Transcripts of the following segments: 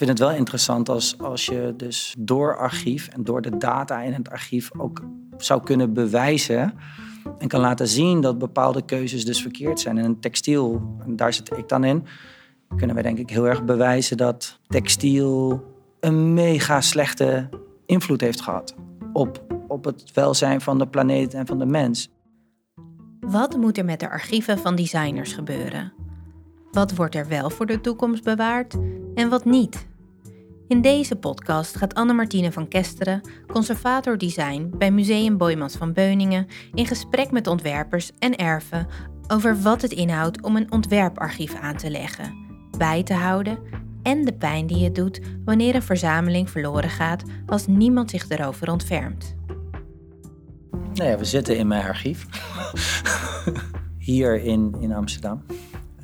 Ik vind het wel interessant als, als je dus door archief en door de data in het archief ook zou kunnen bewijzen en kan laten zien dat bepaalde keuzes dus verkeerd zijn. En textiel, en daar zit ik dan in, kunnen we denk ik heel erg bewijzen dat textiel een mega slechte invloed heeft gehad op, op het welzijn van de planeet en van de mens. Wat moet er met de archieven van designers gebeuren? Wat wordt er wel voor de toekomst bewaard en wat niet? In deze podcast gaat Anne-Martine van Kesteren, conservator design bij Museum Boymans van Beuningen, in gesprek met ontwerpers en erven over wat het inhoudt om een ontwerparchief aan te leggen, bij te houden en de pijn die het doet wanneer een verzameling verloren gaat als niemand zich erover ontfermt. Nou ja, we zitten in mijn archief. Hier in, in Amsterdam.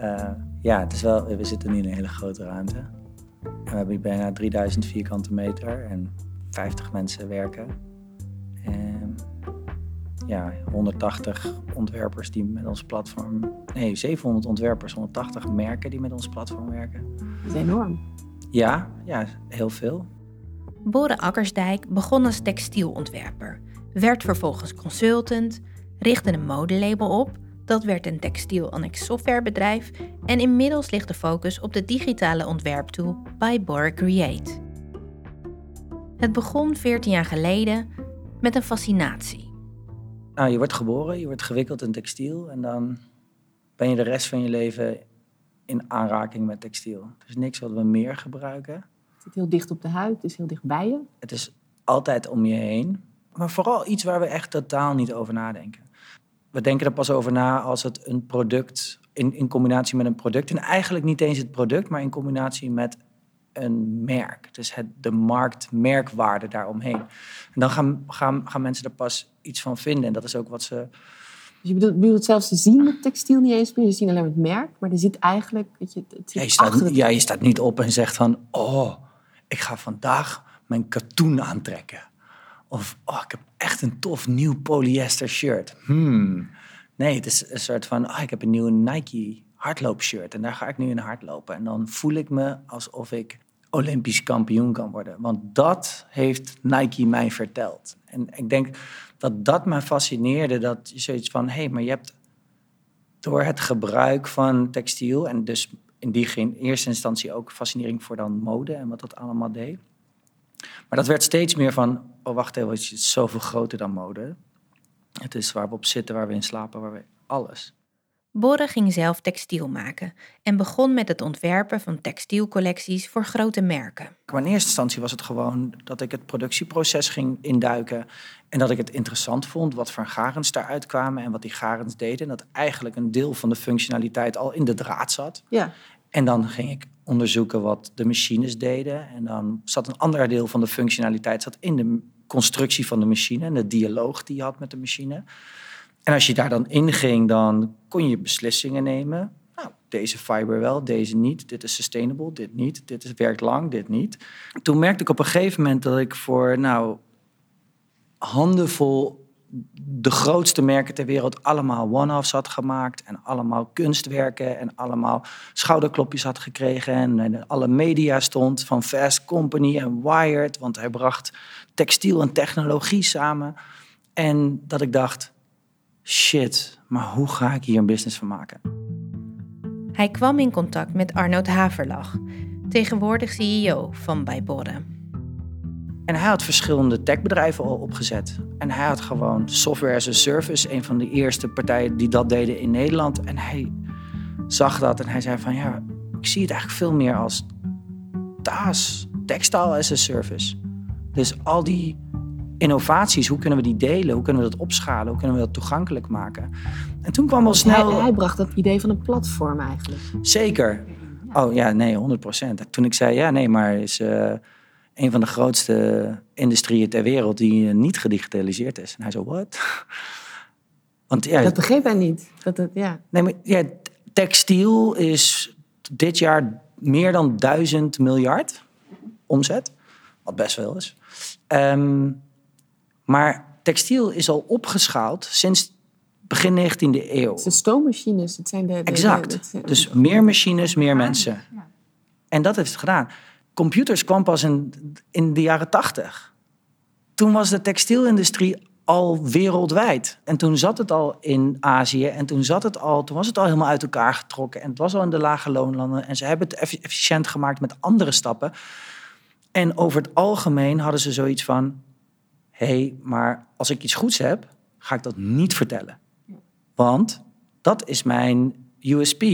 Uh, ja, het is wel, we zitten nu in een hele grote ruimte. En we hebben hier bijna 3000 vierkante meter en 50 mensen werken. En ja, 180 ontwerpers die met ons platform. Nee, 700 ontwerpers, 180 merken die met ons platform werken. Dat is enorm. Ja, ja, heel veel. Bore Akkersdijk begon als textielontwerper, werd vervolgens consultant, richtte een modelabel op dat werd een textiel annex softwarebedrijf en inmiddels ligt de focus op de digitale ontwerptool by Bora Create. Het begon 14 jaar geleden met een fascinatie. Nou, je wordt geboren, je wordt gewikkeld in textiel en dan ben je de rest van je leven in aanraking met textiel. Er is niks wat we meer gebruiken. Het zit heel dicht op de huid, het is heel dicht bij je. Het is altijd om je heen. Maar vooral iets waar we echt totaal niet over nadenken we denken er pas over na als het een product in, in combinatie met een product. En eigenlijk niet eens het product, maar in combinatie met een merk. Dus het, de marktmerkwaarde daaromheen. En dan gaan, gaan, gaan mensen er pas iets van vinden. En dat is ook wat ze. Dus je bedoelt, bedoelt zelfs te zien met textiel niet eens meer. Je ziet alleen het merk, maar er zit eigenlijk. Weet je, het ja, je, staat, ja, je staat niet op en zegt van: Oh, ik ga vandaag mijn katoen aantrekken. Of oh, ik heb echt een tof nieuw polyester shirt. Hmm. Nee, het is een soort van, oh, ik heb een nieuwe Nike hardloopshirt en daar ga ik nu in hardlopen. En dan voel ik me alsof ik Olympisch kampioen kan worden. Want dat heeft Nike mij verteld. En ik denk dat dat me fascineerde. Dat je zoiets van, hé, hey, maar je hebt door het gebruik van textiel... en dus in die in eerste instantie ook fascinering voor dan mode en wat dat allemaal deed. Maar dat werd steeds meer van, oh wacht even, het is zoveel groter dan mode. Het is waar we op zitten, waar we in slapen, waar we alles. Borre ging zelf textiel maken en begon met het ontwerpen van textielcollecties voor grote merken. Maar in eerste instantie was het gewoon dat ik het productieproces ging induiken en dat ik het interessant vond wat voor garens daaruit kwamen en wat die garens deden. En dat eigenlijk een deel van de functionaliteit al in de draad zat. Ja. En dan ging ik onderzoeken wat de machines deden. En dan zat een ander deel van de functionaliteit zat in de constructie van de machine en de dialoog die je had met de machine. En als je daar dan in ging, dan kon je beslissingen nemen. Nou, deze fiber wel, deze niet. Dit is sustainable, dit niet. Dit werkt lang, dit niet. Toen merkte ik op een gegeven moment dat ik voor nou, handenvol de grootste merken ter wereld allemaal one-offs had gemaakt. En allemaal kunstwerken en allemaal schouderklopjes had gekregen. En in alle media stond van Fast Company en Wired. Want hij bracht textiel en technologie samen. En dat ik dacht, shit, maar hoe ga ik hier een business van maken? Hij kwam in contact met Arnoud Haverlag, tegenwoordig CEO van Bijborre. En hij had verschillende techbedrijven al opgezet. En hij had gewoon software as a service, een van de eerste partijen die dat deden in Nederland. En hij zag dat en hij zei van ja, ik zie het eigenlijk veel meer als TAS, Textile as a Service. Dus al die innovaties, hoe kunnen we die delen? Hoe kunnen we dat opschalen? Hoe kunnen we dat toegankelijk maken? En toen kwam al snel... Hij, hij bracht dat idee van een platform eigenlijk. Zeker. Oh ja, nee, 100 procent. Toen ik zei, ja, nee, maar is... Uh, een van de grootste industrieën ter wereld die niet gedigitaliseerd is. En hij zo, wat? Want ja, dat begreep hij niet. Dat het, ja. Nee, maar ja, textiel is dit jaar meer dan duizend miljard omzet. Wat best wel is. Um, maar textiel is al opgeschaald sinds begin 19e eeuw. Het zijn stoommachines. Het zijn de, exact. dus meer machines, meer mensen. En dat heeft het gedaan. Computers kwam pas in, in de jaren tachtig. Toen was de textielindustrie al wereldwijd. En toen zat het al in Azië en toen, zat het al, toen was het al helemaal uit elkaar getrokken. En het was al in de lage loonlanden. En ze hebben het efficiënt gemaakt met andere stappen. En over het algemeen hadden ze zoiets van: hé, hey, maar als ik iets goeds heb, ga ik dat niet vertellen. Want dat is mijn USP.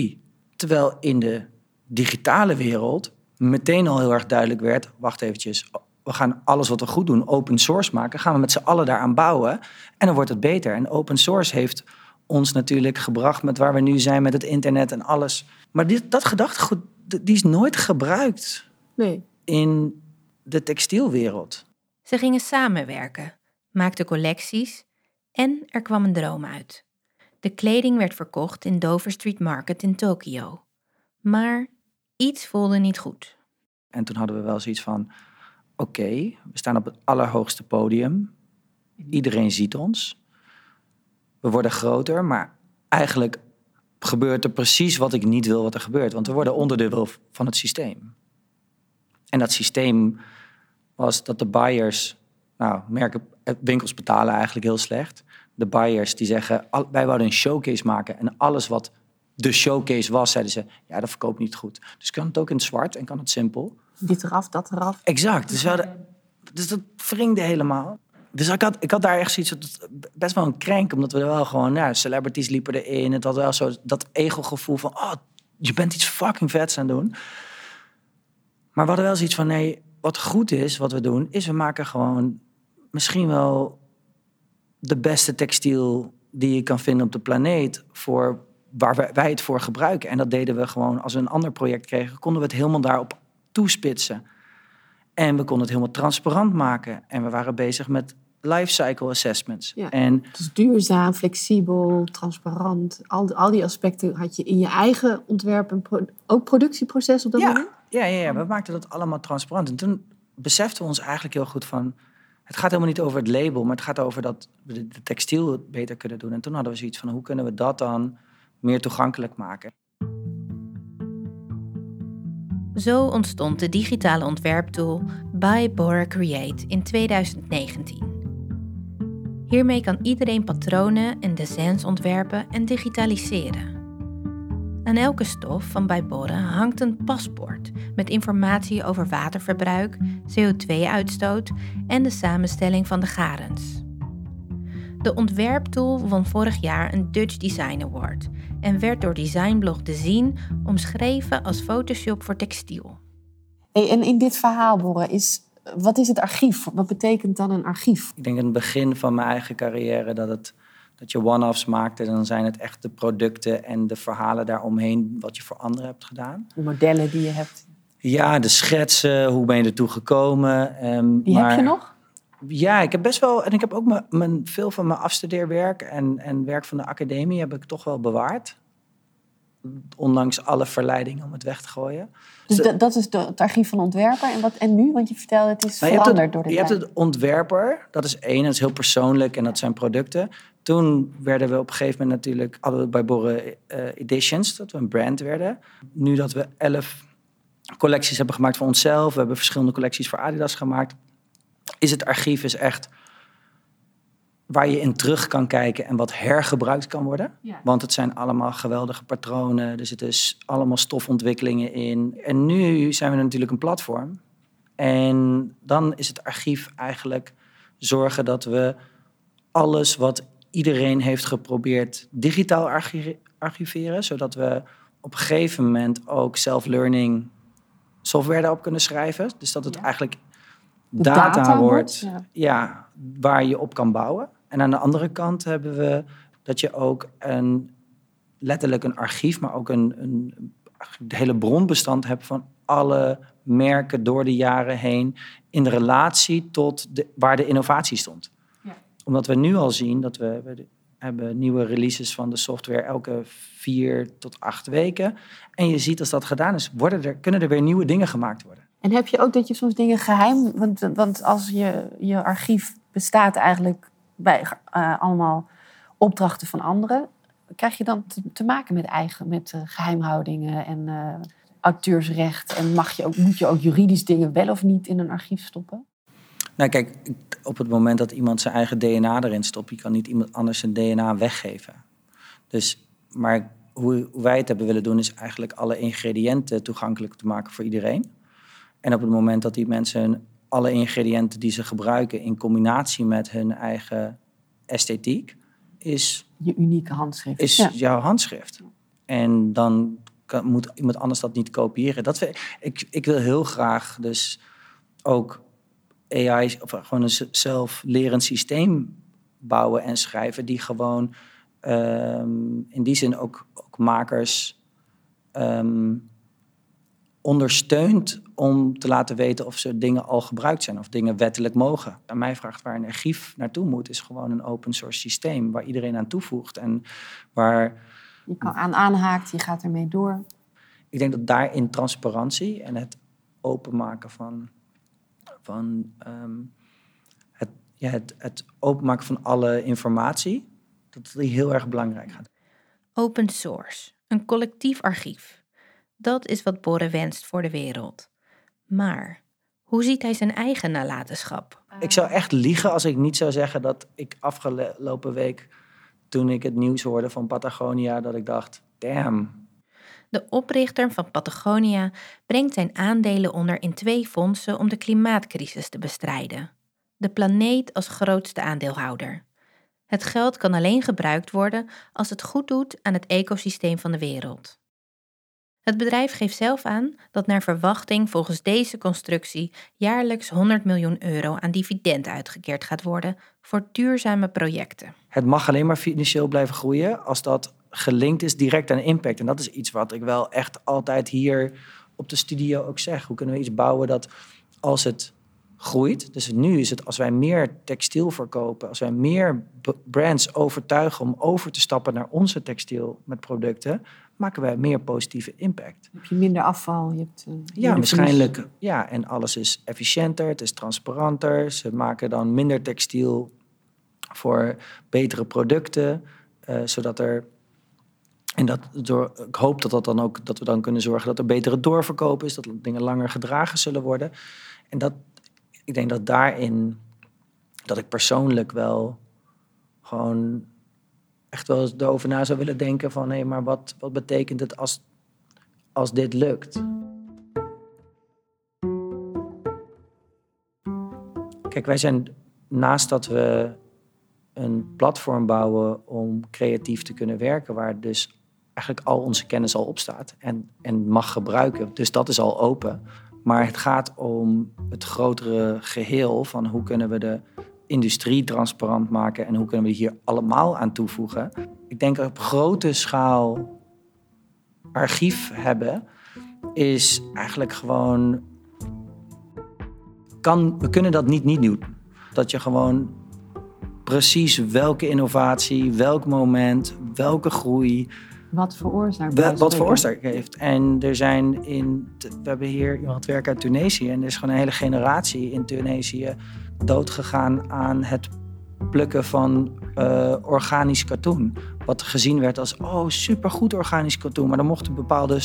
Terwijl in de digitale wereld meteen al heel erg duidelijk werd: wacht eventjes, we gaan alles wat we goed doen open source maken. Gaan we met z'n allen daaraan bouwen en dan wordt het beter. En open source heeft ons natuurlijk gebracht met waar we nu zijn met het internet en alles. Maar dit, dat gedachtegoed, die is nooit gebruikt nee. in de textielwereld. Ze gingen samenwerken, maakten collecties en er kwam een droom uit. De kleding werd verkocht in Dover Street Market in Tokio. Maar iets voelde niet goed. En toen hadden we wel zoiets van: oké, we staan op het allerhoogste podium. Iedereen ziet ons. We worden groter, maar eigenlijk gebeurt er precies wat ik niet wil wat er gebeurt. Want we worden onderdeel van het systeem. En dat systeem was dat de buyers, nou, merken, eh, winkels betalen eigenlijk heel slecht. De buyers die zeggen, wij wouden een showcase maken. En alles wat de showcase was, zeiden ze, ja, dat verkoopt niet goed. Dus kan het ook in het zwart en kan het simpel. Dit eraf, dat eraf. Exact. Dus, we hadden, dus dat wringde helemaal. Dus ik had, ik had daar echt zoiets best wel een krenk, omdat we er wel gewoon, ja, celebrities liepen erin. Het had wel zo dat ego-gevoel van, oh, je bent iets fucking vets aan het doen. Maar we hadden wel zoiets van, nee, wat goed is, wat we doen, is we maken gewoon misschien wel de beste textiel die je kan vinden op de planeet voor waar wij het voor gebruiken. En dat deden we gewoon als we een ander project kregen, konden we het helemaal daarop toespitsen. En we konden het helemaal transparant maken. En we waren bezig met lifecycle assessments. Ja, en, dus duurzaam, flexibel, transparant. Al, al die aspecten had je in je eigen ontwerp en ook productieproces op dat ja, moment? Ja, ja, ja, we maakten dat allemaal transparant. En toen beseften we ons eigenlijk heel goed van... Het gaat helemaal niet over het label, maar het gaat over dat we de textiel beter kunnen doen. En toen hadden we zoiets van, hoe kunnen we dat dan meer toegankelijk maken? Zo ontstond de digitale ontwerptool Bora Create in 2019. Hiermee kan iedereen patronen en designs ontwerpen en digitaliseren. Aan elke stof van Bora hangt een paspoort met informatie over waterverbruik, CO2-uitstoot en de samenstelling van de garens. De ontwerptool won vorig jaar een Dutch Design Award en werd door designblog De Zien omschreven als Photoshop voor textiel. Hey, en in dit verhaal, Borre, is, wat is het archief? Wat betekent dan een archief? Ik denk in het begin van mijn eigen carrière dat, het, dat je one-offs maakte. Dan zijn het echt de producten en de verhalen daaromheen wat je voor anderen hebt gedaan. De modellen die je hebt. Ja, de schetsen, hoe ben je ertoe gekomen. Um, die heb je nog? Ja, ik heb best wel. En ik heb ook mijn, mijn, veel van mijn afstudeerwerk en, en werk van de academie heb ik toch wel bewaard. Ondanks alle verleidingen om het weg te gooien. Dus dat, dat is het archief van ontwerper. En, wat, en nu? Want je vertelde het is nou, veranderd door de Je hebt het ontwerper, dat is één, dat is heel persoonlijk en dat zijn producten. Toen werden we op een gegeven moment natuurlijk, hadden we bij Borre uh, Editions, dat we een brand werden. Nu dat we elf collecties hebben gemaakt voor onszelf, we hebben verschillende collecties voor Adidas gemaakt is het archief is echt waar je in terug kan kijken en wat hergebruikt kan worden. Want het zijn allemaal geweldige patronen, er zitten allemaal stofontwikkelingen in. En nu zijn we natuurlijk een platform. En dan is het archief eigenlijk zorgen dat we alles wat iedereen heeft geprobeerd digitaal archiveren, zodat we op een gegeven moment ook self-learning software daarop kunnen schrijven. Dus dat het eigenlijk data, wordt ja. waar je op kan bouwen. En aan de andere kant hebben we dat je ook een, letterlijk een archief, maar ook een, een hele bronbestand hebt van alle merken door de jaren heen in de relatie tot de, waar de innovatie stond. Ja. Omdat we nu al zien dat we, we hebben nieuwe releases van de software elke vier tot acht weken. En je ziet als dat gedaan is, worden er, kunnen er weer nieuwe dingen gemaakt worden. En heb je ook dat je soms dingen geheim... Want, want als je, je archief bestaat eigenlijk bij uh, allemaal opdrachten van anderen... krijg je dan te, maken met eigen met uh, geheimhoudingen en... Uh, auteursrecht en mag je ook, moet je ook juridisch dingen wel of niet in een archief stoppen? Nou kijk, op het moment dat iemand zijn eigen DNA erin stopt, je kan niet iemand anders zijn DNA weggeven. Dus, maar hoe wij het hebben willen doen, is eigenlijk alle ingrediënten toegankelijk te maken voor iedereen. En op het moment dat die mensen alle ingrediënten die ze gebruiken in combinatie met hun eigen esthetiek, is, Je unieke handschrift. is Ja. jouw handschrift. En dan kan, moet iemand anders dat niet kopiëren. Dat, we- ik, ik wil heel graag dus ook AI, of gewoon een zelflerend systeem bouwen en schrijven, die gewoon ehm, in die zin ook, ook makers ehm, ondersteunt om te laten weten of ze dingen al gebruikt zijn of dingen wettelijk mogen. Aan mij vraagt waar een archief naartoe moet, is gewoon een open source systeem waar iedereen aan toevoegt en waar Je kan aan aanhaakt, je gaat ermee door. ik denk dat daarin transparantie en het openmaken van, van ehm, het, ja, het, het openmaken van alle informatie, dat die heel erg belangrijk gaat. Open source, een collectief archief. Dat is wat Borre wenst voor de wereld. Maar hoe ziet hij zijn eigen nalatenschap? Ik zou echt liegen als ik niet zou zeggen dat ik afgelopen week, toen ik het nieuws hoorde van Patagonia, dat ik dacht, damn, De oprichter van Patagonia brengt zijn aandelen onder in twee fondsen om de klimaatcrisis te bestrijden. De planeet als grootste aandeelhouder. Het geld kan alleen gebruikt worden als het goed doet aan het ecosysteem van de wereld. Het bedrijf geeft zelf aan dat naar verwachting volgens deze constructie jaarlijks 100 miljoen euro aan dividend uitgekeerd gaat worden voor duurzame projecten. Het mag alleen maar financieel blijven groeien als dat gelinkt is direct aan impact. En dat is iets wat ik wel echt altijd hier op de studio ook zeg. Hoe kunnen we iets bouwen dat als het groeit, dus nu is het als wij meer textiel verkopen, als wij meer brands overtuigen om over te stappen naar onze textiel met producten, maken wij meer positieve impact. Heb je minder afval. Je hebt, eh, Ja, waarschijnlijk. Ja, en alles is efficiënter, het is transparanter. Ze maken dan minder textiel voor betere producten, eh, zodat er. En dat door, ik hoop dat, dat, dan ook, dat we dan kunnen zorgen dat er betere doorverkoop is, dat dingen langer gedragen zullen worden. En dat, ik denk dat daarin, dat ik persoonlijk wel gewoon echt wel eens erover na zou willen denken van, hé, maar wat, wat betekent het als, als dit lukt? Kijk, wij zijn naast dat we een platform bouwen om creatief te kunnen werken, waar dus eigenlijk al onze kennis al op staat en, en mag gebruiken. Dus dat is al open. Maar het gaat om het grotere geheel van hoe kunnen we de industrie transparant maken en hoe kunnen we hier allemaal aan toevoegen. Ik denk op grote schaal archief hebben is eigenlijk gewoon kan, we kunnen dat niet niet doen. Dat je gewoon precies welke innovatie, welk moment, welke groei, Wat veroorzaakt wel- wat oorzaak heeft. En er zijn in, we hebben hier iemand werken uit Tunesië en er is gewoon een hele generatie in Tunesië doodgegaan aan het plukken van eh, organisch katoen. Wat gezien werd als, oh, supergoed organisch katoen. Maar dan mochten bepaalde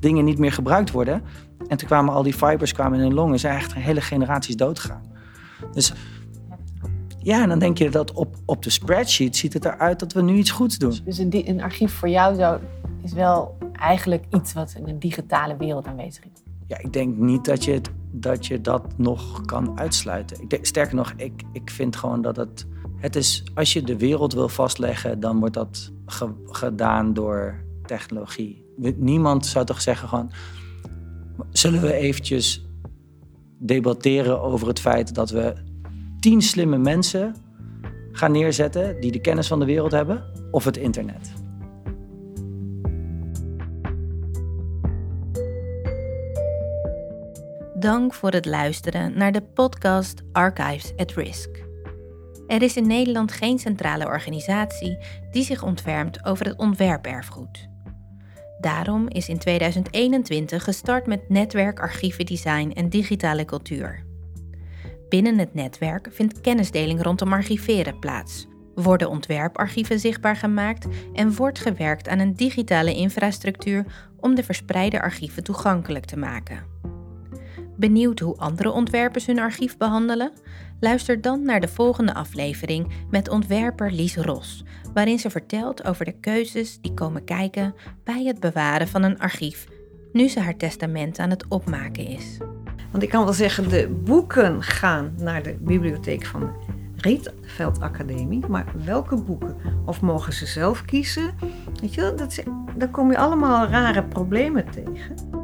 dingen niet meer gebruikt worden. En toen kwamen al die fibers kwamen in hun longen. Zijn echt hele generaties doodgegaan. Dus ja, en dan denk je dat op, op de spreadsheet ziet het eruit dat we nu iets goeds doen. Dus een archief voor jou zou, is wel eigenlijk iets wat in een digitale wereld aanwezig is. Ja, ik denk niet dat je, het, dat, je dat nog kan uitsluiten. Sterker nog, ik, ik vind gewoon dat het... Het is, als je de wereld wil vastleggen, dan wordt dat ge- gedaan door technologie. Niemand zou toch zeggen gewoon... Zullen we eventjes debatteren over het feit dat we tien slimme mensen gaan neerzetten... die de kennis van de wereld hebben, of het internet? Dank voor het luisteren naar de podcast Archives at Risk. Er is in Nederland geen centrale organisatie die zich ontfermt over het ontwerperfgoed. Daarom is in 2021 gestart met netwerk archieven design en digitale cultuur. Binnen het netwerk vindt kennisdeling rondom archiveren plaats, Worden ontwerparchieven zichtbaar gemaakt en wordt gewerkt aan een digitale infrastructuur om de verspreide archieven toegankelijk te maken. Benieuwd hoe andere ontwerpers hun archief behandelen? Luister dan naar de volgende aflevering met ontwerper Lies Ros, waarin ze vertelt over de keuzes die komen kijken bij het bewaren van een archief, nu ze haar testament aan het opmaken is. Want ik kan wel zeggen, de boeken gaan naar de bibliotheek van de Rietveld Academie, maar welke boeken? Of mogen ze zelf kiezen? Weet je, dat, daar kom je allemaal rare problemen tegen.